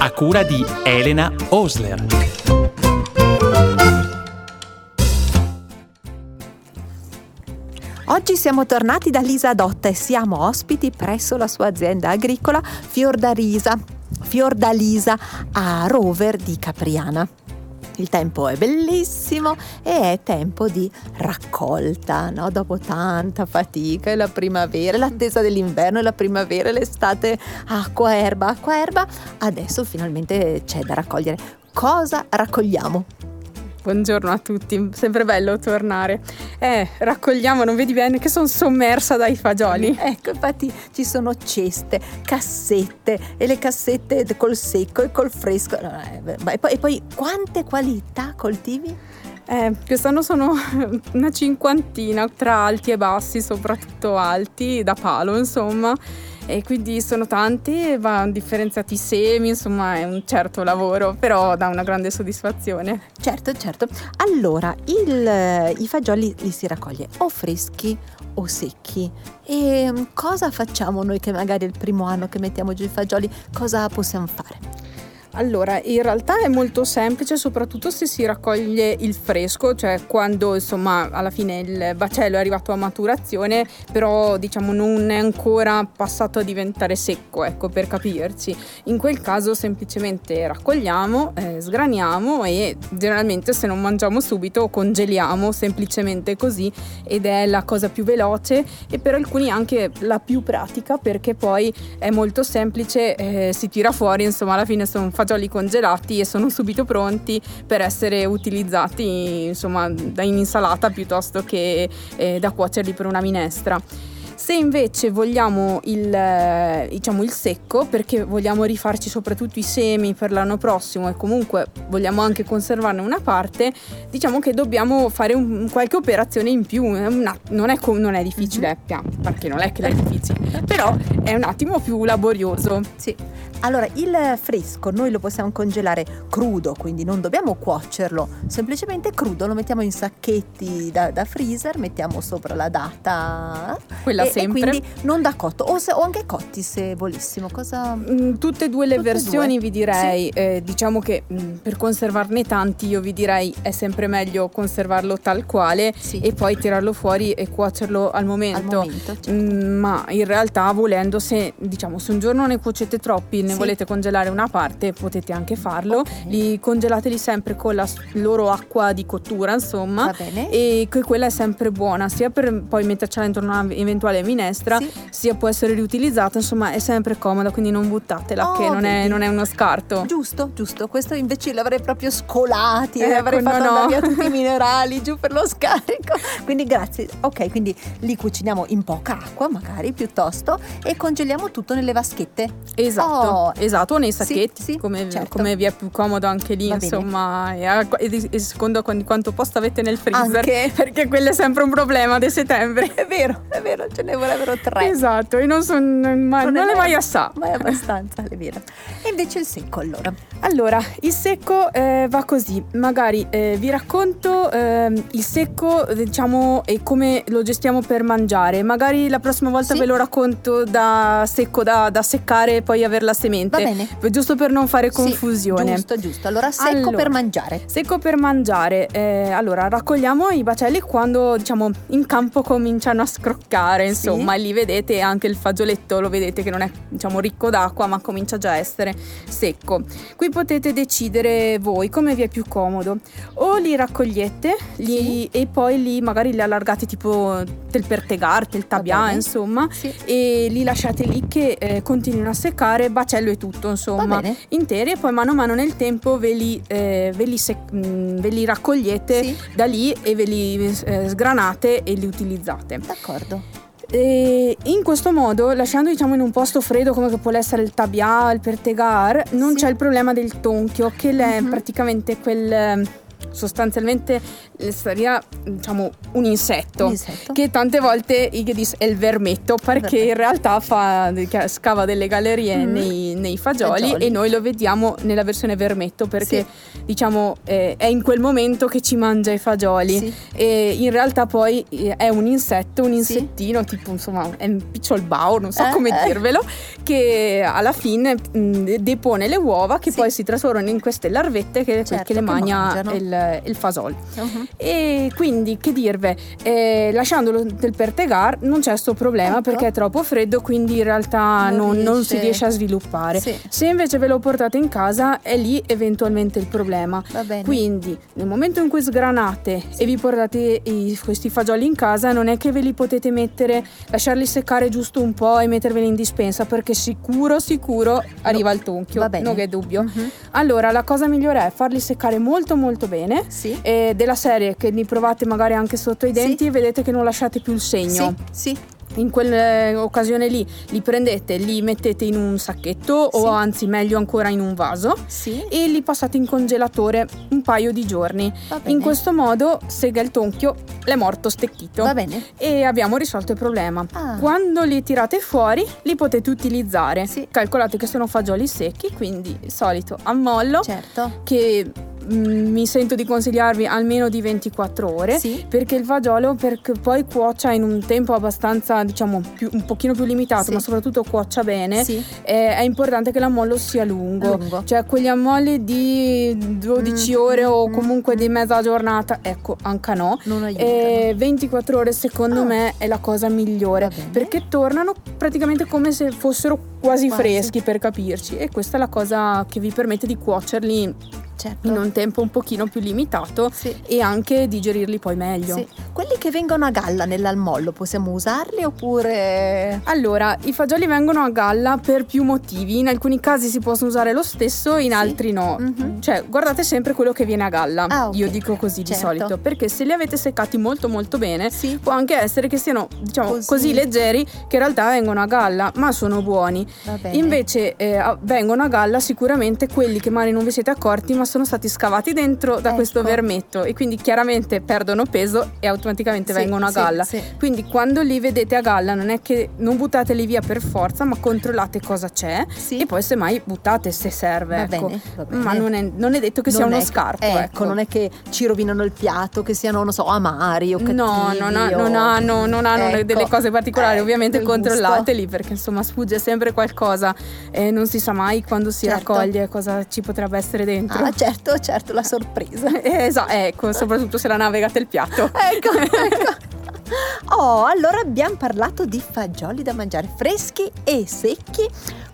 a cura di Elena Osler. Oggi siamo tornati da Lisa Dotta e siamo ospiti presso la sua azienda agricola Fiordalisa, Fiordalisa a Rover di Capriana. Il tempo è bellissimo e è tempo di raccolta, no? dopo tanta fatica, è la primavera, l'attesa dell'inverno, è la primavera, l'estate, acqua, erba, acqua, erba, adesso finalmente c'è da raccogliere. Cosa raccogliamo? Buongiorno a tutti, sempre bello tornare. Eh, raccogliamo, non vedi bene che sono sommersa dai fagioli. Ecco, infatti ci sono ceste, cassette e le cassette col secco e col fresco. E poi, e poi quante qualità coltivi? Eh, quest'anno sono una cinquantina tra alti e bassi, soprattutto alti, da palo insomma e quindi sono tanti, vanno differenziati i semi, insomma è un certo lavoro, però dà una grande soddisfazione. Certo, certo. Allora, il, i fagioli li si raccoglie o freschi o secchi. E mm, cosa facciamo noi che magari è il primo anno che mettiamo giù i fagioli? Cosa possiamo fare? Allora, in realtà è molto semplice, soprattutto se si raccoglie il fresco, cioè quando insomma alla fine il bacello è arrivato a maturazione, però diciamo non è ancora passato a diventare secco, ecco, per capirci. In quel caso semplicemente raccogliamo, eh, sgraniamo e generalmente se non mangiamo subito congeliamo semplicemente così ed è la cosa più veloce e per alcuni anche la più pratica perché poi è molto semplice, eh, si tira fuori, insomma alla fine sono fagioli fagioli congelati e sono subito pronti per essere utilizzati insomma in insalata piuttosto che eh, da cuocerli per una minestra. Se invece vogliamo il, eh, diciamo, il secco, perché vogliamo rifarci soprattutto i semi per l'anno prossimo e comunque vogliamo anche conservarne una parte, diciamo che dobbiamo fare un, qualche operazione in più. Una, non, è, non, è, difficile, mm-hmm. perché non è che è difficile, però è un attimo più laborioso. Sì. Allora, il fresco noi lo possiamo congelare crudo, quindi non dobbiamo cuocerlo, semplicemente crudo, lo mettiamo in sacchetti da, da freezer, mettiamo sopra la data. Quella e, sempre. E quindi non da cotto, o, se, o anche cotti se volessimo. Cosa... Mm, tutte e due le tutte versioni due. vi direi, sì. eh, diciamo che mh, mm, per conservarne tanti io vi direi è sempre meglio conservarlo tal quale sì. e poi tirarlo fuori e cuocerlo al momento. Al momento certo. mm, ma in realtà volendo se diciamo se un giorno ne cuocete troppi ne sì. volete congelare una parte potete anche farlo. Okay. Li congelateli sempre con la loro acqua di cottura insomma e quella è sempre buona sia per poi mettercela dentro una eventuale minestra sì. sia può essere riutilizzata insomma è sempre comoda quindi non buttatela oh, che non è, non è, uno scarto. Giusto, giusto, questo invece l'avrei proprio scolati ecco, avrei fatto no, no. via tutti i minerali giù per lo scarico. Quindi grazie. Ok, quindi li cuciniamo in poca acqua magari piuttosto e congeliamo tutto nelle vaschette. Esatto. Oh, esatto, nei sacchetti, sì, sì, come, certo. come, vi è più comodo anche lì, Va insomma, e, e, e, secondo quanto posto avete nel freezer, anche. perché quello è sempre un problema di settembre. È vero, è vero, ce ne vorrebbero tre. Esatto, e non, son, ma, non, non è mai assai. Ma è abbastanza, è vero. E invece il secco allora? Allora, il secco eh, va così, magari eh, vi racconto eh, il secco, diciamo, e come lo gestiamo per mangiare. Magari la prossima volta sì. ve lo racconto da secco da, da seccare e poi aver la bene. Giusto per non fare confusione. Sì, giusto, giusto. Allora, secco allora, per mangiare. Secco per mangiare. Eh, allora, raccogliamo i bacelli quando, diciamo, in campo cominciano a scroccare, insomma, sì. lì vedete anche il fagioletto, lo vedete che non è, diciamo, ricco d'acqua, ma comincia già a essere secco. Qui potete decidere voi come vi è più comodo. O li raccogliete li, sì. e poi li magari li allargate tipo del pertegar, del tabià, insomma, sì. e li lasciate lì che eh, continuino a seccare, bacello e tutto, insomma, interi e poi mano a mano nel tempo ve li, eh, ve li, sec- mm, ve li raccogliete sì. da lì e ve li eh, sgranate e li utilizzate. D'accordo. E in questo modo, lasciando diciamo in un posto freddo come può essere il tabia, il pertegar, non Sì. c'è il problema del tonchio, che è Mhm. praticamente quel sostanzialmente eh, sarebbe diciamo un insetto. Un insetto. Che tante volte Igedis è il vermetto perché in realtà fa, scava delle gallerie Mhm. nei, nei fagioli, Fagioli. e noi lo vediamo nella versione vermetto perché diciamo eh, è in quel momento che ci mangia i fagioli Sì. e in realtà poi eh, è un insetto, un Sì. insettino tipo insomma è un picciolbao, non so Eh, come eh. dirvelo, che alla fine mh, depone le uova che Sì. poi si trasformano in queste larvette che, Certo, che le che mangia mangiano. il, il fasol. Mhm. E quindi che dirve, eh, lasciandolo del pertegar non c'è sto problema Ecco. perché è troppo freddo, quindi in realtà Non non, non si riesce a sviluppare. Sì. Se invece ve lo portate in casa è lì eventualmente il problema. Quindi nel momento in cui sgranate e vi portate i- questi fagioli in casa non è che ve li potete mettere, lasciarli seccare giusto un po' e metterveli in dispensa perché sicuro sicuro arriva il tonchio, non che dubbio. Mhm. Allora la cosa migliore è farli seccare molto molto bene Sì. e della serie che li provate magari anche sotto i denti e vedete che non lasciate più il segno. Sì, sì. In quell'occasione lì li prendete, li mettete in un sacchetto Sì. o anzi meglio ancora in un vaso Sì. e li passate in congelatore un paio di giorni. Bene. In questo modo sega il tonchio, l'è morto stecchito. Va bene. E abbiamo risolto il problema. Ah. Quando li tirate fuori, li potete utilizzare. Sì. Calcolate che sono fagioli secchi, quindi solito ammollo Certo. che mi sento di consigliarvi almeno di 24 ore Sì. perché il fagiolo perché poi cuocia in un tempo abbastanza diciamo più- un pochino più limitato Sì. ma soprattutto cuocia bene Sì. eh, è importante che l'ammollo sia lungo, Lungo. cioè quegli ammolli di 12 Mm, ore o mm, comunque mm. di mezza giornata ecco anche no Non aiutano. Eh, 24 ore secondo Ah. me è la cosa migliore perché tornano praticamente come se fossero quasi, Quasi. freschi per capirci e questa è la cosa che vi permette di cuocerli certo. in un tempo un pochino più limitato Sì. e anche digerirli poi meglio. Sì. Quelli che vengono a galla nell'almollo possiamo usarli oppure Allora, i fagioli vengono a galla per più motivi. In alcuni casi si possono usare lo stesso, in Sì. altri no. Mhm. Cioè, guardate sempre quello che viene a galla. Ah, ok. Io dico così di Certo. solito, perché se li avete seccati molto molto bene, può anche essere che siano, diciamo, Così. così, leggeri che in realtà vengono a galla, ma sono buoni. Invece eh, vengono a galla sicuramente quelli che magari non vi siete accorti, ma sono stati scavati dentro da questo Ecco. vermetto e quindi chiaramente perdono peso e automaticamente Sì, vengono a sì, galla. sì. Quindi quando li vedete a galla non è che non buttateli via per forza, ma controllate cosa c'è Sì. e poi semmai buttate se serve. Va ecco. bene, va bene. Ma non è, non è detto che sia Non uno è- scarto. Ecco, ecco. non è che ci rovinano il piatto, che siano, non so, amari o cattivi. No, non, ha- o- non hanno, non hanno Ecco, delle cose particolari, ecco, ovviamente gusto. controllateli perché insomma sfugge sempre qualcosa e non si sa mai quando si Certo. raccoglie cosa ci potrebbe essere dentro. Ah, certo, certo, la sorpresa. Eh, Esatto, ecco, soprattutto se la navigate il piatto. ecco, ecco. Oh, allora abbiamo parlato di fagioli da mangiare freschi e secchi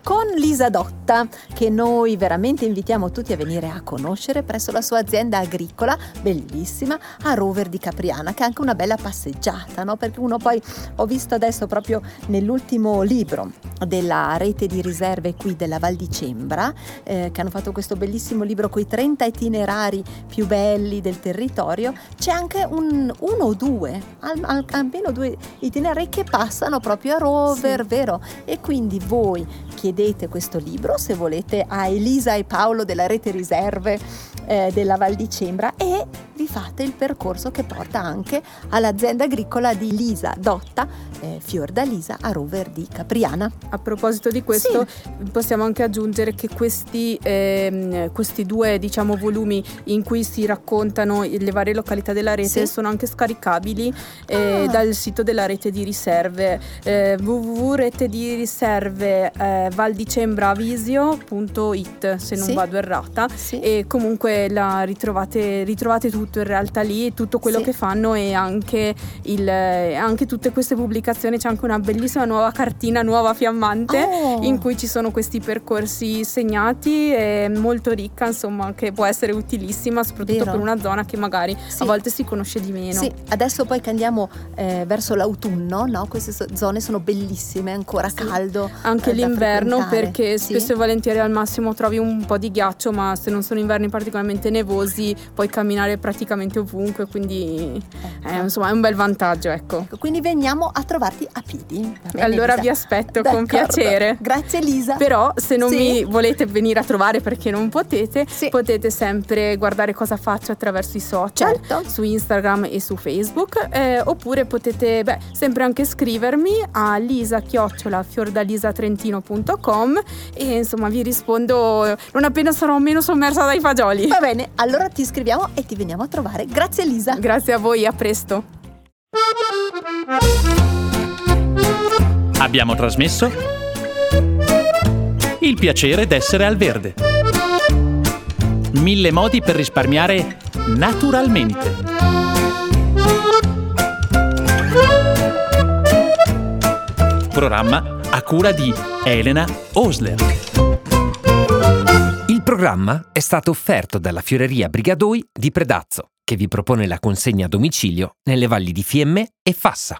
con Lisa Dotta, che noi veramente invitiamo tutti a venire a conoscere presso la sua azienda agricola, bellissima, a Rover di Capriana, che è anche una bella passeggiata, no? Perché uno poi, ho visto adesso proprio nell'ultimo libro della rete di riserve qui della Val di Cembra, eh, che hanno fatto questo bellissimo libro con i 30 itinerari più belli del territorio, c'è anche un, uno o due, al- al- almeno due itinerari che passano proprio a Rover, Sì. vero? E quindi voi chiedete questo libro se volete a Elisa e Paolo della rete riserve eh, della Val di Cembra e vi fate il percorso che porta anche all'azienda agricola di Lisa Dotta, eh, Fiordalisa a Rover di Capriana. A proposito di questo, possiamo anche aggiungere che questi, ehm, questi due diciamo, volumi in cui si raccontano le varie località della rete Sì. sono anche scaricabili eh, Ah. dal sito della rete di riserve eh, www.rete di riserve eh, valdicembravisio.it se non Sì. vado errata Sì. e comunque la ritrovate, ritrovate tutto in realtà lì, tutto quello Sì. che fanno e anche, il, anche tutte queste pubblicazioni, c'è anche una bellissima nuova cartina nuova fiammante Oh. in cui ci sono questi percorsi segnati e molto ricca insomma che può essere utilissima soprattutto Vero. per una zona che magari a volte si conosce di meno. Sì, adesso poi che andiamo eh, verso l'autunno, no? queste so- zone sono bellissime, ancora caldo. Anche eh, l'inverno frequentare. perché Sì. spesso e volentieri al massimo trovi un po' di ghiaccio ma se non sono inverni particolarmente nevosi puoi camminare praticamente ovunque, quindi Ecco. eh, insomma è un bel vantaggio, ecco. Ecco, quindi veniamo a trovarti a bene, Allora Elisa? vi aspetto con D'accordo. piacere. Grazie Elisa. Però se non Sì. mi volete venire a trovare perché non potete, Sì. potete sempre guardare cosa faccio attraverso i social, Certo. su Instagram e su Facebook, eh, oppure potete beh, sempre anche scrivermi a lisa-fiordalisatrentino.com e insomma vi rispondo non appena sarò meno sommersa dai fagioli. Va bene, allora ti scriviamo e ti veniamo a trovare. Grazie Elisa. Grazie a voi, a presto. Abbiamo trasmesso Il piacere d'essere al verde. Mille modi per risparmiare naturalmente. Programma a cura di Elena Osler. Il programma è stato offerto dalla Fioreria Brigadoi di Predazzo, che vi propone la consegna a domicilio nelle valli di Fiemme e Fassa.